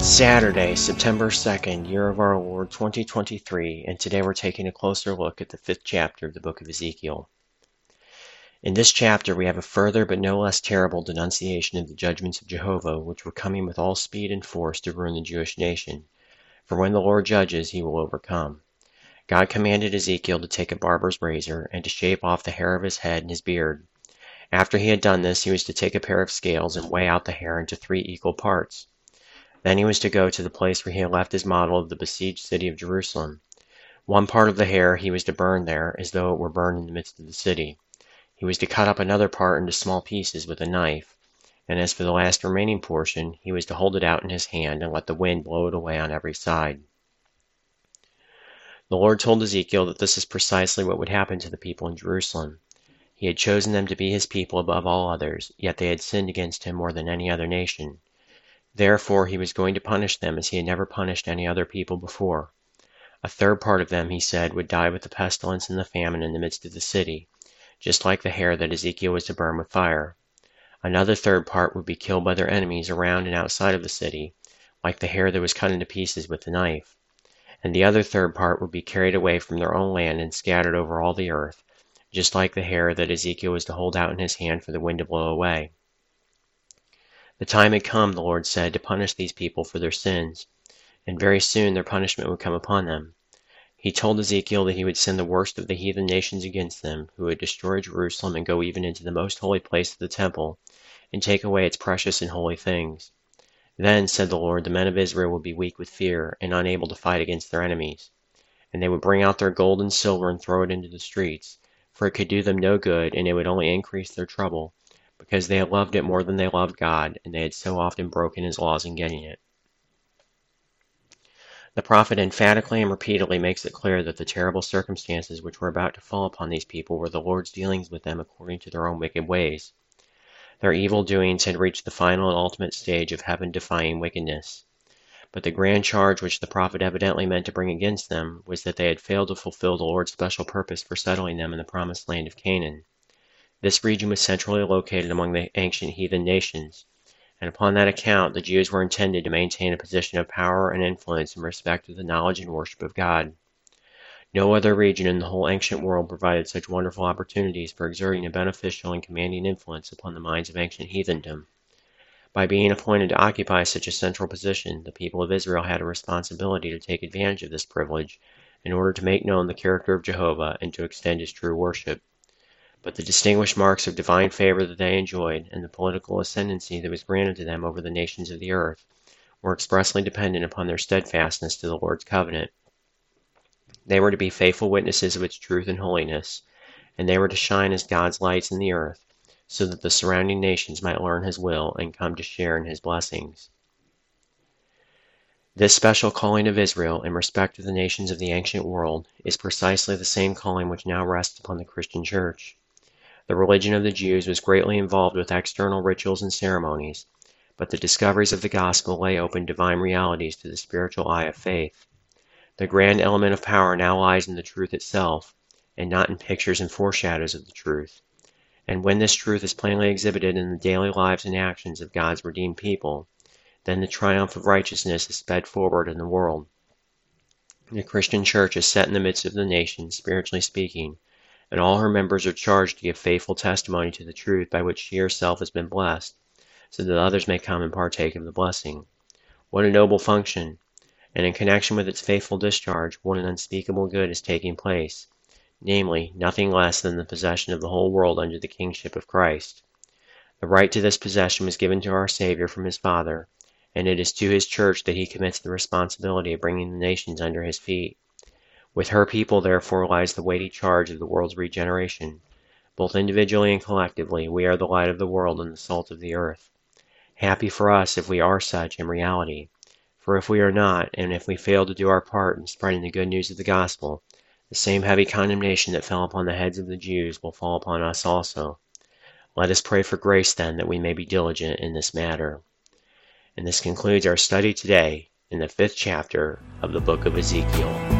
It's Saturday, September 2nd, year of our Lord 2023, and today we're taking a closer look at the fifth chapter of the book of Ezekiel. In this chapter, we have a further but no less terrible denunciation of the judgments of Jehovah, which were coming with all speed and force to ruin the Jewish nation. For when the Lord judges, he will overcome. God commanded Ezekiel to take a barber's razor and to shave off the hair of his head and his beard. After he had done this, he was to take a pair of scales and weigh out the hair into three equal parts. Then he was to go to the place where he had left his model of the besieged city of Jerusalem. One part of the hair he was to burn there, as though it were burned in the midst of the city. He was to cut up another part into small pieces with a knife, and as for the last remaining portion, he was to hold it out in his hand and let the wind blow it away on every side. The Lord told Ezekiel that this is precisely what would happen to the people in Jerusalem. He had chosen them to be his people above all others, yet they had sinned against him more than any other nation. Therefore he was going to punish them as he had never punished any other people before. A third part of them, he said, would die with the pestilence and the famine in the midst of the city, just like the hair that Ezekiel was to burn with fire. Another third part would be killed by their enemies around and outside of the city, like the hair that was cut into pieces with the knife. And the other third part would be carried away from their own land and scattered over all the earth, just like the hair that Ezekiel was to hold out in his hand for the wind to blow away. The time had come, the Lord said, to punish these people for their sins, and very soon their punishment would come upon them. He told Ezekiel that he would send the worst of the heathen nations against them, who would destroy Jerusalem and go even into the most holy place of the temple, and take away its precious and holy things. Then, said the Lord, the men of Israel would be weak with fear, and unable to fight against their enemies. And they would bring out their gold and silver and throw it into the streets, for it could do them no good, and it would only increase their trouble because they had loved it more than they loved God, and they had so often broken his laws in getting it. The prophet emphatically and repeatedly makes it clear that the terrible circumstances which were about to fall upon these people were the Lord's dealings with them according to their own wicked ways. Their evil doings had reached the final and ultimate stage of heaven defying wickedness. But the grand charge which the prophet evidently meant to bring against them was that they had failed to fulfill the Lord's special purpose for settling them in the promised land of Canaan. This region was centrally located among the ancient heathen nations, and upon that account the Jews were intended to maintain a position of power and influence in respect to the knowledge and worship of God. No other region in the whole ancient world provided such wonderful opportunities for exerting a beneficial and commanding influence upon the minds of ancient heathendom. By being appointed to occupy such a central position, the people of Israel had a responsibility to take advantage of this privilege in order to make known the character of Jehovah and to extend his true worship. But the distinguished marks of divine favor that they enjoyed, and the political ascendancy that was granted to them over the nations of the earth, were expressly dependent upon their steadfastness to the Lord's covenant. They were to be faithful witnesses of its truth and holiness, and they were to shine as God's lights in the earth, so that the surrounding nations might learn his will and come to share in his blessings. This special calling of Israel in respect to the nations of the ancient world is precisely the same calling which now rests upon the Christian Church. The religion of the Jews was greatly involved with external rituals and ceremonies, but the discoveries of the gospel lay open divine realities to the spiritual eye of faith. The grand element of power now lies in the truth itself, and not in pictures and foreshadows of the truth. And when this truth is plainly exhibited in the daily lives and actions of God's redeemed people, then the triumph of righteousness is sped forward in the world. The Christian church is set in the midst of the nations, spiritually speaking, and all her members are charged to give faithful testimony to the truth by which she herself has been blessed, so that others may come and partake of the blessing. What a noble function! And in connection with its faithful discharge, what an unspeakable good is taking place, namely, nothing less than the possession of the whole world under the kingship of Christ. The right to this possession was given to our Savior from his Father, and it is to his church that he commits the responsibility of bringing the nations under his feet. With her people therefore lies the weighty charge of the world's regeneration, Both individually and collectively, we are the light of the world and the salt of the earth. Happy for us if we are such in reality. For if we are not, and if we fail to do our part in spreading the good news of the gospel, the same heavy condemnation that fell upon the heads of the Jews will fall upon us also. Let us pray for grace, then, that we may be diligent in this matter. And this concludes our study today in the fifth chapter of the book of Ezekiel.